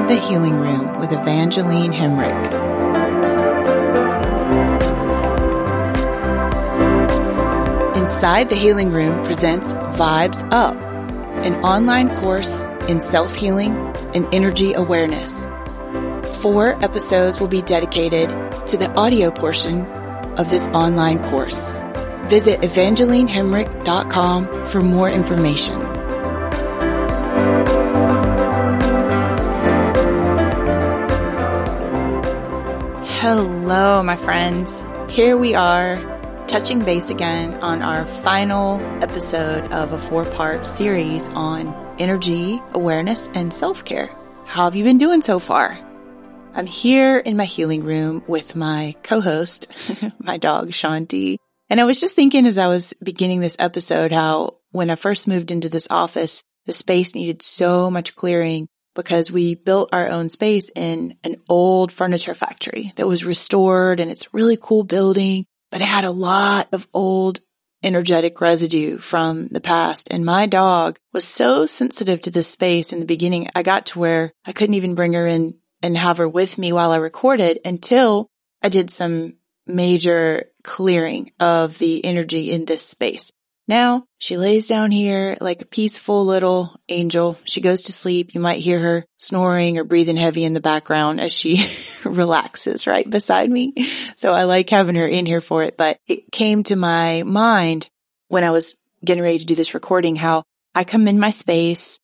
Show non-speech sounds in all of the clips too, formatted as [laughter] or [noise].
Inside the Healing Room with Evangeline Hemrick. Inside the Healing Room presents Vibes Up, an online course in self healing and energy awareness. Four episodes will be dedicated to the audio portion of this online course. Visit evangelinehemrick.com for more information. Hello, my friends. Here we are touching base again on our final episode of a four part series on energy, awareness, and self care. How have you been doing so far? I'm here in my healing room with my co-host, [laughs] my dog Shanti. And I was just thinking as I was beginning this episode how when I first moved into this office, the space needed so much clearing because we built our own space in an old furniture factory that was restored and it's a really cool building, but it had a lot of old energetic residue from the past. And my dog was so sensitive to this space in the beginning. I got to where I couldn't even bring her in and have her with me while I recorded until I did some major clearing of the energy in this space. Now she lays down here like a peaceful little angel. She goes to sleep. You might hear her snoring or breathing heavy in the background as she [laughs] relaxes right beside me. So I like having her in here for it. But it came to my mind when I was getting ready to do this recording how I come in my space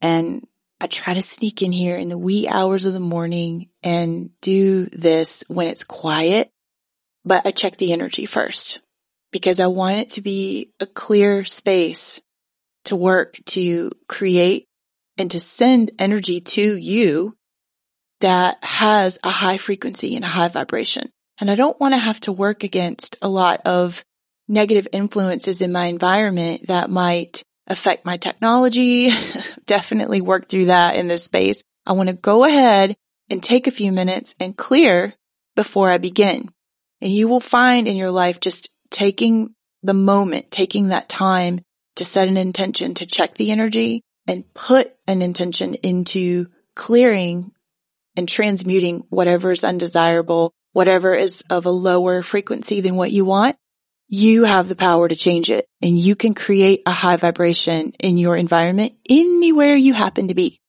and I try to sneak in here in the wee hours of the morning and do this when it's quiet, but I check the energy first because I want it to be a clear space to work, to create and to send energy to you that has a high frequency and a high vibration. And I don't want to have to work against a lot of negative influences in my environment that might affect my technology. [laughs] Definitely work through that in this space. I want to go ahead and take a few minutes and clear before I begin. And you will find in your life just taking the moment, taking that time to set an intention to check the energy and put an intention into clearing and transmuting whatever is undesirable, whatever is of a lower frequency than what you want. You have the power to change it and you can create a high vibration in your environment anywhere you happen to be.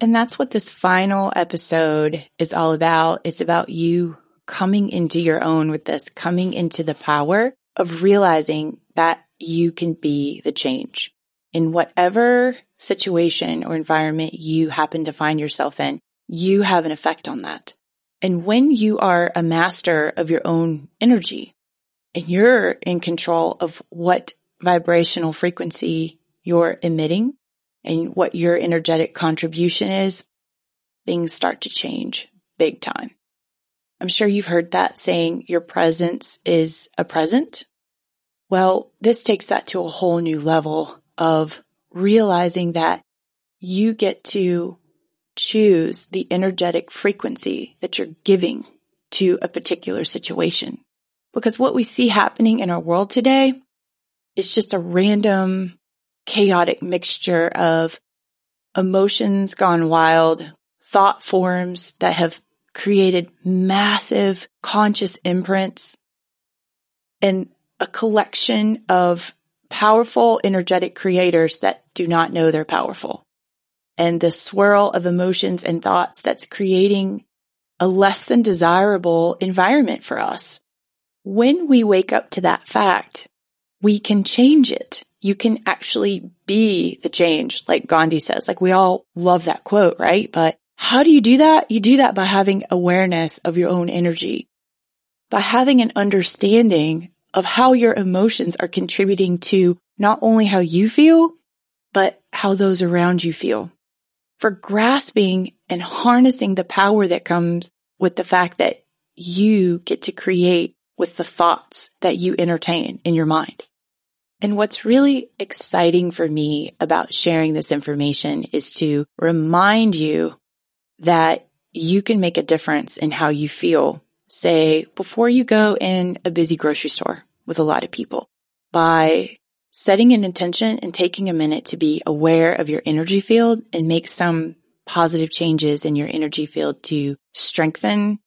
And that's what this final episode is all about. It's about you coming into your own with this, coming into the power of realizing that you can be the change in whatever situation or environment you happen to find yourself in. You have an effect on that. And when you are a master of your own energy and you're in control of what vibrational frequency you're emitting and what your energetic contribution is, things start to change big time. I'm sure you've heard that saying your presence is a present. Well, this takes that to a whole new level of realizing that you get to choose the energetic frequency that you're giving to a particular situation. Because what we see happening in our world today is just a random, chaotic mixture of emotions gone wild, thought forms that have created massive conscious imprints and a collection of powerful, energetic creators that do not know they're powerful. And the swirl of emotions and thoughts that's creating a less than desirable environment for us. When we wake up to that fact, we can change it. You can actually be the change, like Gandhi says. Like we all love that quote, right? But how do you do that? You do that by having awareness of your own energy, by having an understanding of how your emotions are contributing to not only how you feel, but how those around you feel. For grasping and harnessing the power that comes with the fact that you get to create with the thoughts that you entertain in your mind. And what's really exciting for me about sharing this information is to remind you that you can make a difference in how you feel, say, before you go in a busy grocery store with a lot of people by setting an intention and taking a minute to be aware of your energy field and make some positive changes in your energy field to strengthen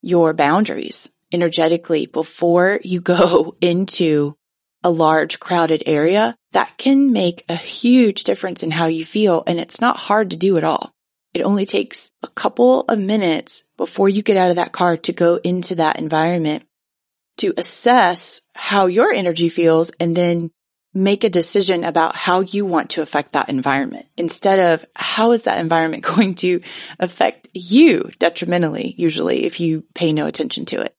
your boundaries energetically before you go [laughs] into a large crowded area, that can make a huge difference in how you feel. And it's not hard to do at all. It only takes a couple of minutes before you get out of that car to go into that environment to assess how your energy feels and then make a decision about how you want to affect that environment instead of how is that environment [laughs] going to affect you detrimentally, usually if you pay no attention to it.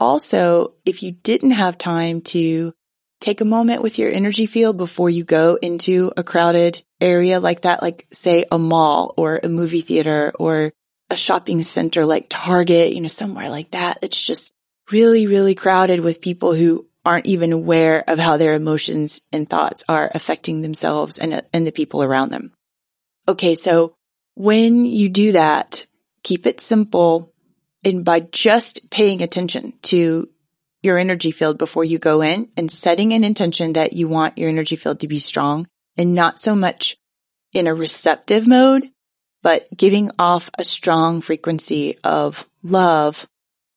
Also, if you didn't have time to take a moment with your energy field before you go into a crowded area like that, like say a mall or a movie theater or a shopping center like Target, you know, somewhere like that. It's just really, really crowded with people who aren't even aware of how their emotions and thoughts are affecting themselves and, uh, and the people around them. Okay. So when you do that, keep it simple. And by just paying attention to your energy field before you go in and setting an intention that you want your energy field to be strong and not so much in a receptive mode, but giving off a strong frequency of love,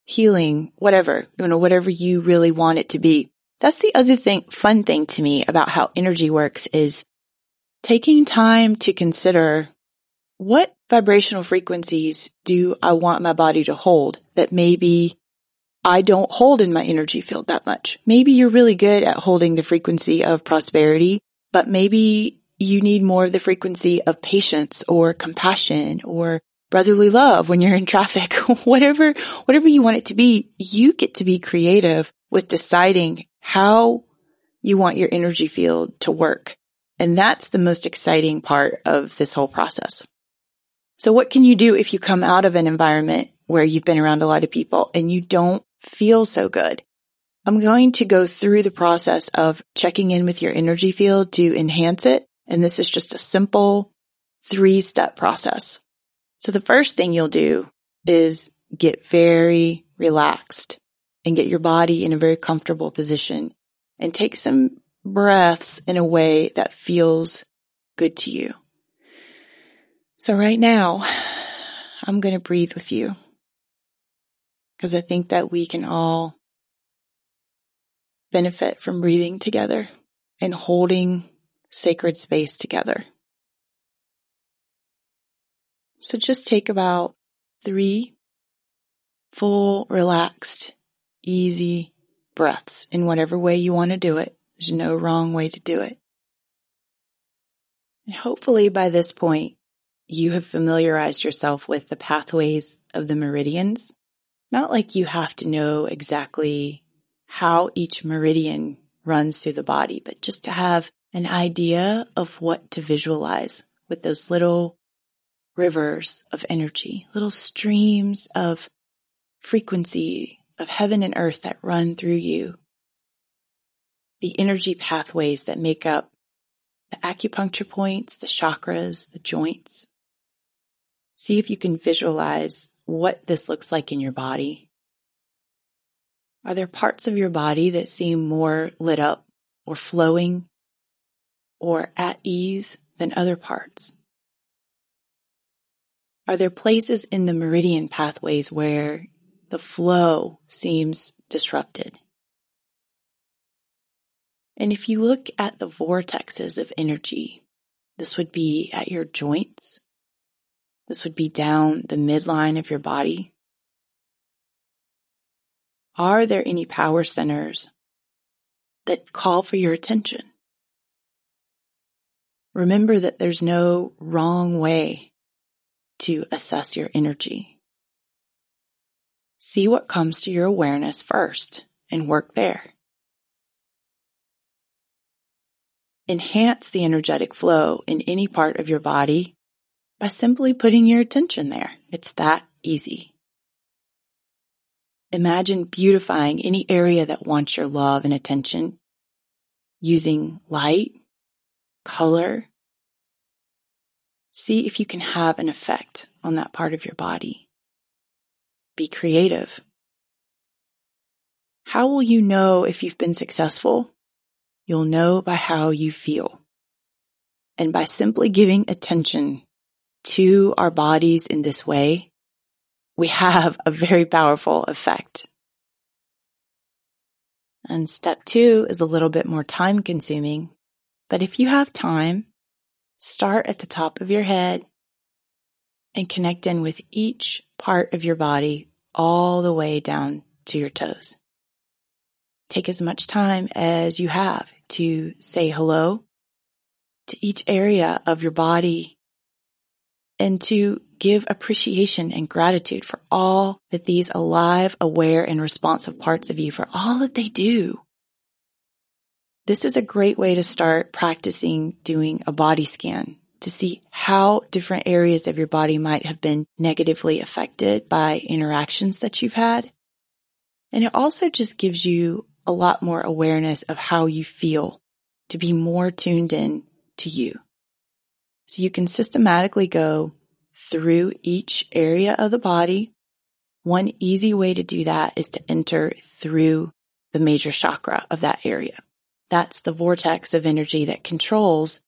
healing, whatever, you know, whatever you really want it to be. That's the other thing, fun thing to me about how energy works is taking time to consider what vibrational frequencies do I want my body to hold that maybe I don't hold in my energy field that much. Maybe you're really good at holding the frequency of prosperity, but maybe you need more of the frequency of patience or compassion or brotherly love when you're in traffic, [laughs] whatever, whatever you want it to be, you get to be creative with deciding how you want your energy field to work. And that's the most exciting part of this whole process. So what can you do if you come out of an environment where you've been around a lot of people and you don't feel so good. I'm going to go through the process of checking in with your energy field to enhance it. And this is just a simple three step process. So the first thing you'll do is get very relaxed and get your body in a very comfortable position and take some breaths in a way that feels good to you. So right now, [sighs] I'm going to breathe with you because I think that we can all benefit from breathing together and holding sacred space together. So just take about three full, relaxed, easy breaths in whatever way you want to do it. There's no wrong way to do it. And hopefully by this point, you have familiarized yourself with the pathways of the meridians not like you have to know exactly how each meridian runs through the body, but just to have an idea of what to visualize with those little rivers of energy, little streams of frequency of heaven and earth that run through you. The energy pathways that make up the acupuncture points, the chakras, the joints. See if you can visualize what this looks like in your body. Are there parts of your body that seem more lit up or flowing or at ease than other parts? Are there places in the meridian pathways where the flow seems disrupted? And if you look at the vortexes of energy, this would be at your joints, this would be down the midline of your body. Are there any power centers that call for your attention? Remember that there's no wrong way to assess your energy. See what comes to your awareness first and work there. Enhance the energetic flow in any part of your body by simply putting your attention there. It's that easy. Imagine beautifying any area that wants your love and attention using light, color. See if you can have an effect on that part of your body. Be creative. How will you know if you've been successful? You'll know by how you feel. And by simply giving attention to our bodies in this way, we have a very powerful effect. And step two is a little bit more time consuming, but if you have time, start at the top of your head and connect in with each part of your body all the way down to your toes. Take as much time as you have to say hello to each area of your body and to give appreciation and gratitude for all that these alive, aware, and responsive parts of you for all that they do. This is a great way to start practicing doing a body scan to see how different areas of your body might have been negatively affected by interactions that you've had. And it also just gives you a lot more awareness of how you feel to be more tuned in to you. So you can systematically go through each area of the body. One easy way to do that is to enter through the major chakra of that area. That's the vortex of energy that controls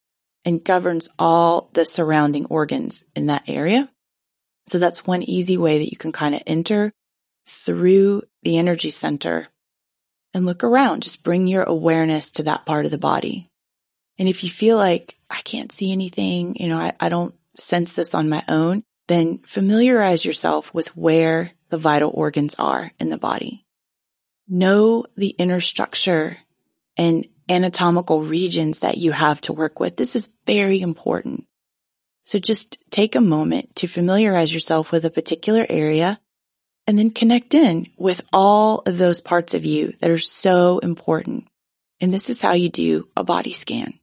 and governs all the surrounding organs in that area. So that's one easy way that you can kind of enter through the energy center and look around. Just bring your awareness to that part of the body. And if you feel like I can't see anything, you know, I, I don't sense this on my own, then familiarize yourself with where the vital organs are in the body. Know the inner structure and anatomical regions that you have to work with. This is very important. So just take a moment to familiarize yourself with a particular area and then connect in with all of those parts of you that are so important. And this is how you do a body scan.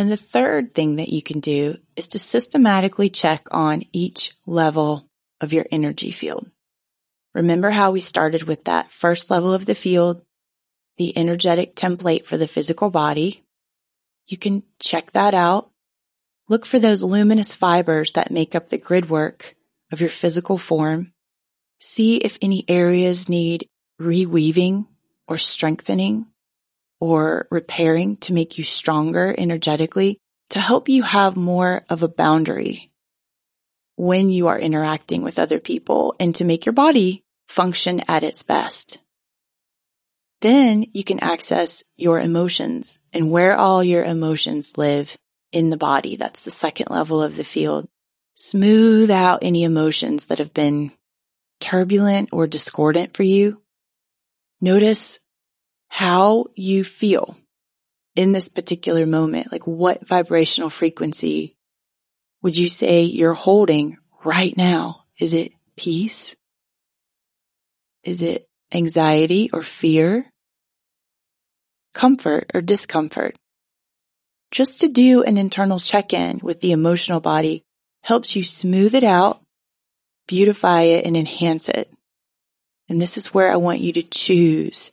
And the third thing that you can do is to systematically check on each level of your energy field. Remember how we started with that first level of the field, the energetic template for the physical body. You can check that out. Look for those luminous fibers that make up the grid work of your physical form. See if any areas need reweaving or strengthening or repairing to make you stronger energetically to help you have more of a boundary when you are interacting with other people and to make your body function at its best. Then you can access your emotions and where all your emotions live in the body. That's the second level of the field. Smooth out any emotions that have been turbulent or discordant for you. Notice how you feel in this particular moment. Like what vibrational frequency would you say you're holding right now? Is it peace? Is it anxiety or fear? Comfort or discomfort? Just to do an internal check-in with the emotional body helps you smooth it out, beautify it, and enhance it. And this is where I want you to choose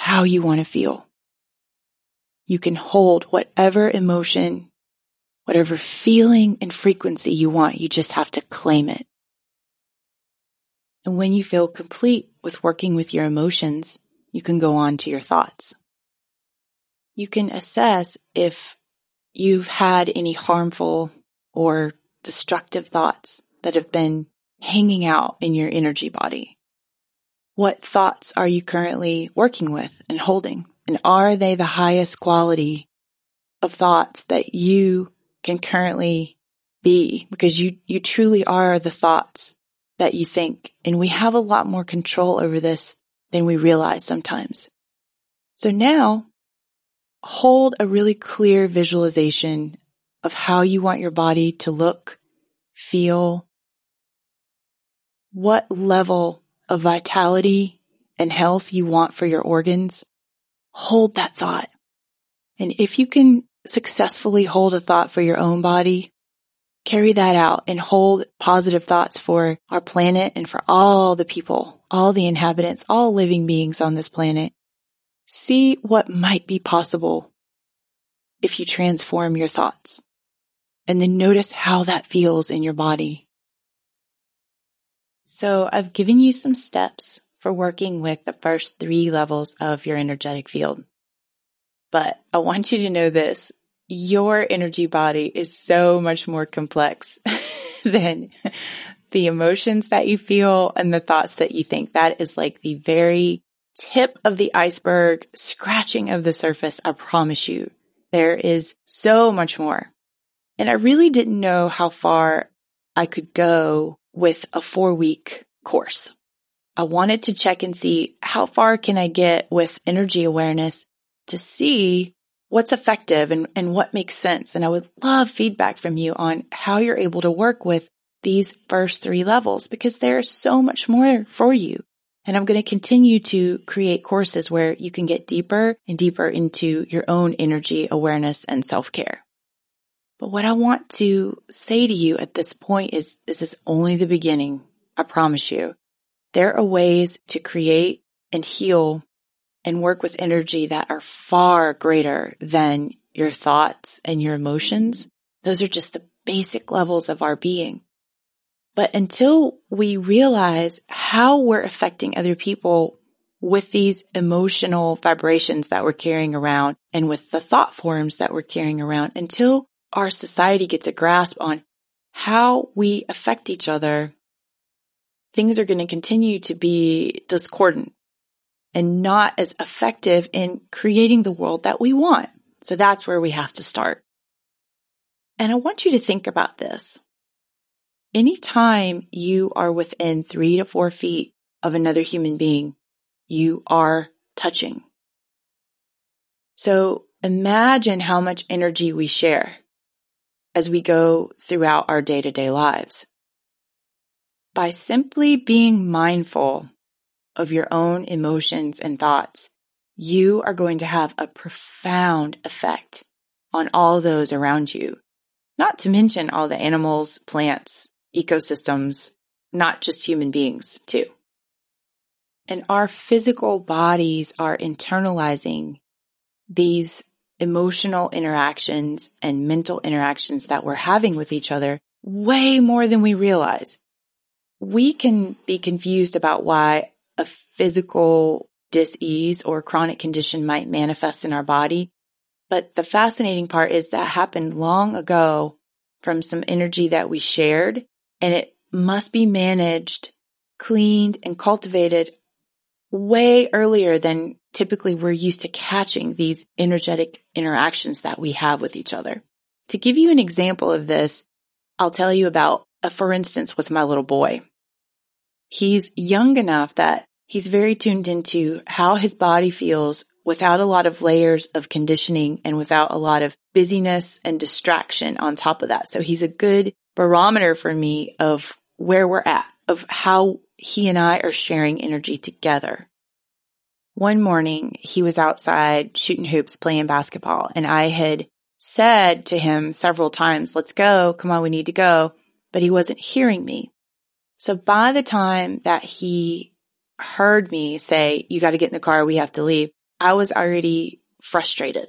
how you want to feel. You can hold whatever emotion, whatever feeling and frequency you want. You just have to claim it. And when you feel complete with working with your emotions, you can go on to your thoughts. You can assess if you've had any harmful or destructive thoughts that have been hanging out in your energy body. What thoughts are you currently working with and holding? And are they the highest quality of thoughts that you can currently be? Because you, you truly are the thoughts that you think. And we have a lot more control over this than we realize sometimes. So now hold a really clear visualization of how you want your body to look, feel, what level of vitality and health you want for your organs, hold that thought. And if you can successfully hold a thought for your own body, carry that out and hold positive thoughts for our planet and for all the people, all the inhabitants, all living beings on this planet. See what might be possible if you transform your thoughts and then notice how that feels in your body. So I've given you some steps for working with the first three levels of your energetic field. But I want you to know this. your energy body is so much more complex [laughs] than the emotions that you feel and the thoughts that you think. That is like the very tip of the iceberg, scratching of the surface. I promise you, there is so much more. And I really didn't know how far I could go with a four week course. I wanted to check and see how far can I get with energy awareness to see what's effective and, and what makes sense. And I would love feedback from you on how you're able to work with these first three levels because there's so much more for you. And I'm going to continue to create courses where you can get deeper and deeper into your own energy awareness and self care. But what I want to say to you at this point is this is only the beginning. I promise you. There are ways to create and heal and work with energy that are far greater than your thoughts and your emotions. Those are just the basic levels of our being. But until we realize how we're affecting other people with these emotional vibrations that we're carrying around and with the thought forms that we're carrying around, until our society gets a grasp on how we affect each other, things are going to continue to be discordant and not as effective in creating the world that we want. So that's where we have to start. And I want you to think about this. Anytime you are within three to four feet of another human being, you are touching. So imagine how much energy we share as we go throughout our day to day lives. By simply being mindful of your own emotions and thoughts, you are going to have a profound effect on all those around you. Not to mention all the animals, plants, ecosystems, not just human beings too. And our physical bodies are internalizing these emotional interactions and mental interactions that we're having with each other way more than we realize. We can be confused about why a physical disease or chronic condition might manifest in our body. But the fascinating part is that happened long ago from some energy that we shared and it must be managed, cleaned and cultivated way earlier than typically we're used to catching these energetic interactions that we have with each other. To give you an example of this, I'll tell you about a for instance with my little boy. He's young enough that he's very tuned into how his body feels without a lot of layers of conditioning and without a lot of busyness and distraction on top of that. So he's a good barometer for me of where we're at, of how he and I are sharing energy together. One morning, he was outside shooting hoops, playing basketball, and I had said to him several times, let's go. Come on, we need to go. But he wasn't hearing me. So by the time that he heard me say, you got to get in the car, we have to leave, I was already frustrated.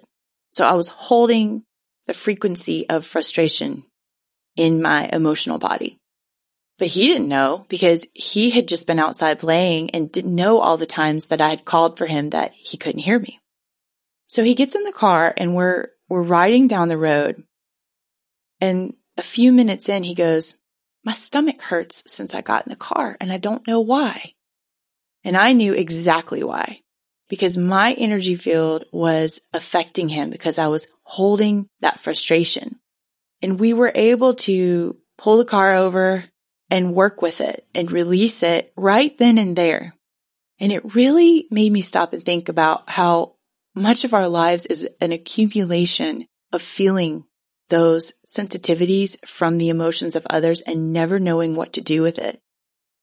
So I was holding the frequency of frustration in my emotional body. But he didn't know because he had just been outside playing and didn't know all the times that I had called for him that he couldn't hear me. So he gets in the car and we're, we're riding down the road. And a few minutes in, he goes, my stomach hurts since I got in the car and I don't know why. And I knew exactly why because my energy field was affecting him because I was holding that frustration. And we were able to pull the car over and work with it and release it right then and there. And it really made me stop and think about how much of our lives is an accumulation of feeling those sensitivities from the emotions of others and never knowing what to do with it.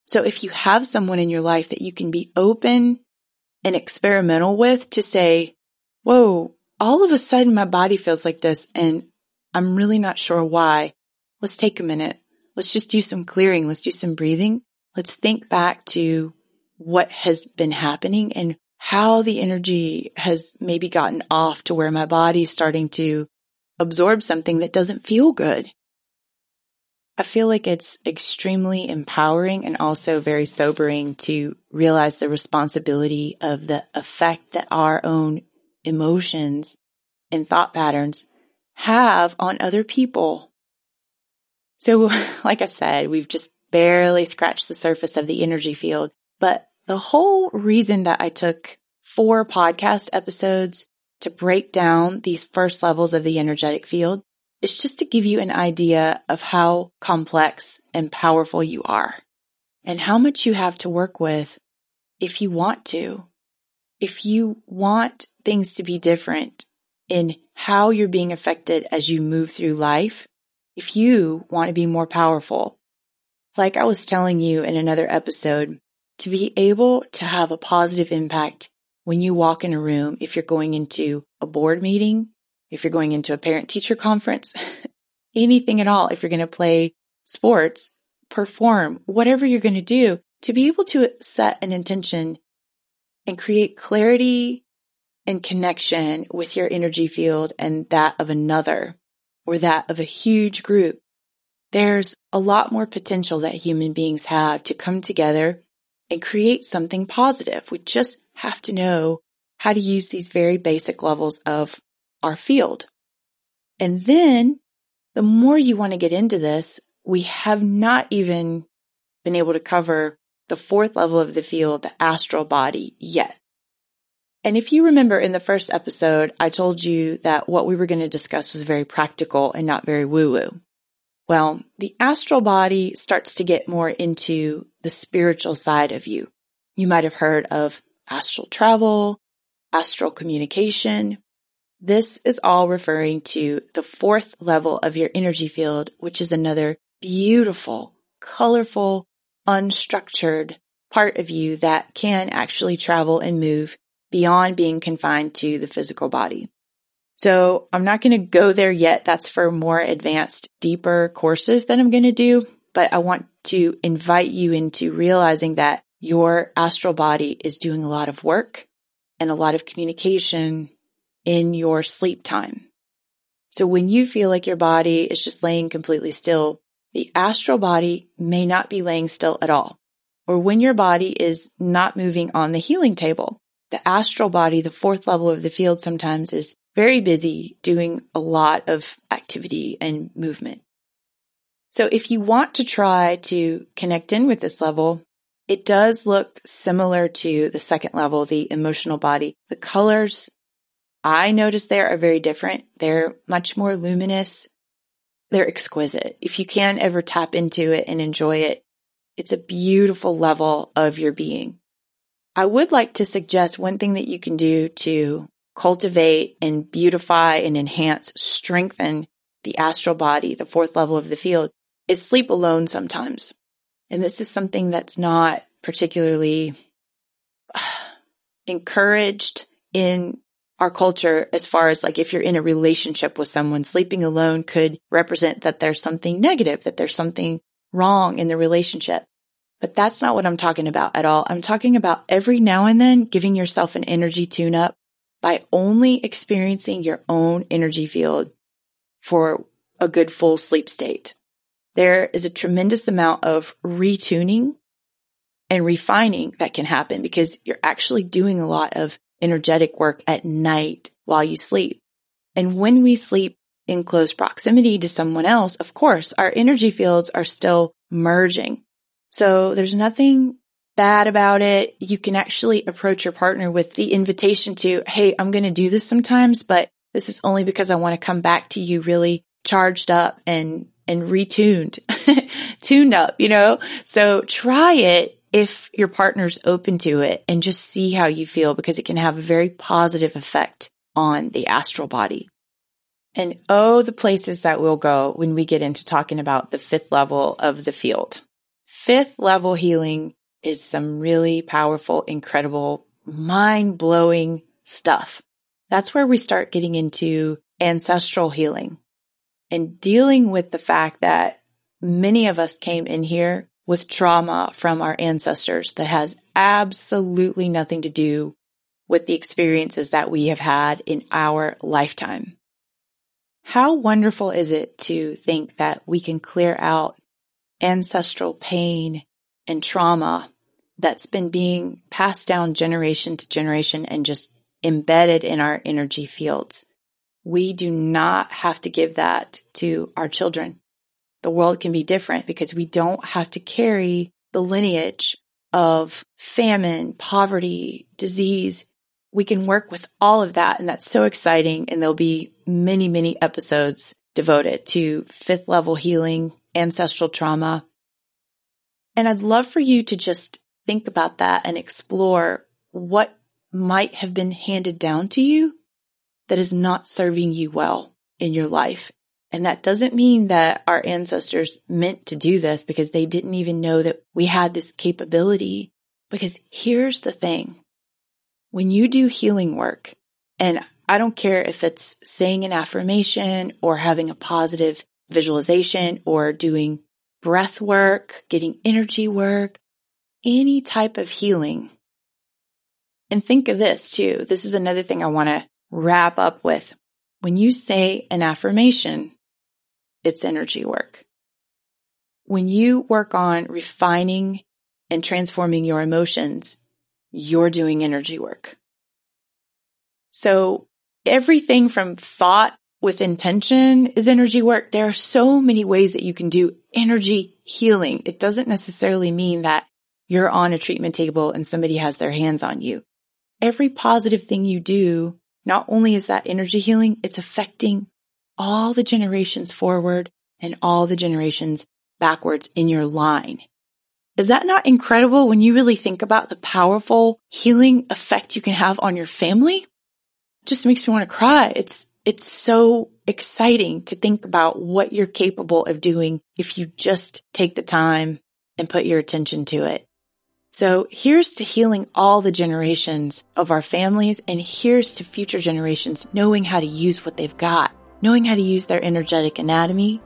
So if you have someone in your life that you can be open and experimental with to say, whoa, all of a sudden my body feels like this and I'm really not sure why. Let's take a minute. Let's just do some clearing. Let's do some breathing. Let's think back to what has been happening and how the energy has maybe gotten off to where my body's starting to absorb something that doesn't feel good. I feel like it's extremely empowering and also very sobering to realize the responsibility of the effect that our own emotions and thought patterns have on other people. So, [laughs] like I said, we've just barely scratched the surface of the energy field, but the whole reason that I took four podcast episodes to break down these first levels of the energetic field is just to give you an idea of how complex and powerful you are and how much you have to work with if you want to. If you want things to be different in how you're being affected as you move through life, if you want to be more powerful, like I was telling you in another episode, to be able to have a positive impact when you walk in a room, if you're going into a board meeting, if you're going into a parent teacher conference, [laughs] anything at all, if you're going to play sports, perform, whatever you're going to do, to be able to set an intention and create clarity and connection with your energy field and that of another or that of a huge group, there's a lot more potential that human beings have to come together and create something positive. We just have to know how to use these very basic levels of our field. And then the more you want to get into this, we have not even been able to cover the fourth level of the field, the astral body yet. And if you remember in the first episode, I told you that what we were going to discuss was very practical and not very woo woo. Well, the astral body starts to get more into the spiritual side of you. You might have heard of astral travel, astral communication. This is all referring to the fourth level of your energy field, which is another beautiful, colorful, unstructured part of you that can actually travel and move beyond being confined to the physical body. So I'm not going to go there yet. That's for more advanced, deeper courses that I'm going to do. But I want to invite you into realizing that your astral body is doing a lot of work and a lot of communication in your sleep time. So when you feel like your body is just laying completely still, the astral body may not be laying still at all. Or when your body is not moving on the healing table, the astral body, the fourth level of the field sometimes is very busy doing a lot of activity and movement. So if you want to try to connect in with this level, it does look similar to the second level, the emotional body. The colors I notice there are very different. They're much more luminous. They're exquisite. If you can ever tap into it and enjoy it, it's a beautiful level of your being. I would like to suggest one thing that you can do to cultivate and beautify and enhance, strengthen the astral body, the fourth level of the field, is sleep alone sometimes. And this is something that's not particularly [sighs] encouraged in our culture as far as like if you're in a relationship with someone, sleeping alone could represent that there's something negative, that there's something wrong in the relationship. But that's not what I'm talking about at all. I'm talking about every now and then giving yourself an energy tune up by only experiencing your own energy field for a good full sleep state. There is a tremendous amount of retuning and refining that can happen because you're actually doing a lot of energetic work at night while you sleep. And when we sleep in close proximity to someone else, of course, our energy fields are still merging. So there's nothing bad about it. You can actually approach your partner with the invitation to, Hey, I'm going to do this sometimes, but this is only because I want to come back to you really charged up and, and retuned, [laughs] tuned up, you know? So try it if your partner's open to it and just see how you feel because it can have a very positive effect on the astral body. And oh, the places that we'll go when we get into talking about the fifth level of the field. Fifth level healing is some really powerful, incredible, mind blowing stuff. That's where we start getting into ancestral healing and dealing with the fact that many of us came in here with trauma from our ancestors that has absolutely nothing to do with the experiences that we have had in our lifetime. How wonderful is it to think that we can clear out ancestral pain and trauma that's been being passed down generation to generation and just embedded in our energy fields. we do not have to give that to our children. The world can be different because we don't have to carry the lineage of famine, poverty, disease. We can work with all of that. And that's so exciting. And there'll be many, many episodes devoted to fifth level healing, ancestral trauma. And I'd love for you to just think about that and explore what might have been handed down to you that is not serving you well in your life. And that doesn't mean that our ancestors meant to do this because they didn't even know that we had this capability. Because here's the thing. When you do healing work, and I don't care if it's saying an affirmation or having a positive visualization or doing breath work, getting energy work, any type of healing. And think of this too. This is another thing I want to wrap up with. When you say an affirmation, it's energy work. When you work on refining and transforming your emotions, you're doing energy work. So everything from thought with intention is energy work. There are so many ways that you can do energy healing. It doesn't necessarily mean that you're on a treatment table and somebody has their hands on you. Every positive thing you do, not only is that energy healing, it's affecting all the generations forward and all the generations backwards in your line. Is that not incredible when you really think about the powerful healing effect you can have on your family? It just makes me want to cry. It's, it's so exciting to think about what you're capable of doing if you just take the time and put your attention to it. So here's to healing all the generations of our families and here's to future generations knowing how to use what they've got knowing how to use their energetic anatomy,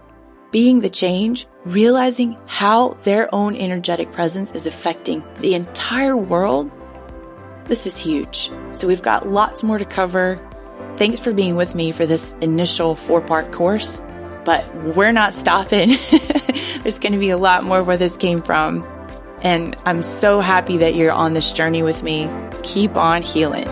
being the change, realizing how their own energetic presence is affecting the entire world. This is huge. So we've got lots more to cover. Thanks for being with me for this initial four part course, but we're not stopping. [laughs] There's going to be a lot more where this came from. And I'm so happy that you're on this journey with me. Keep on healing.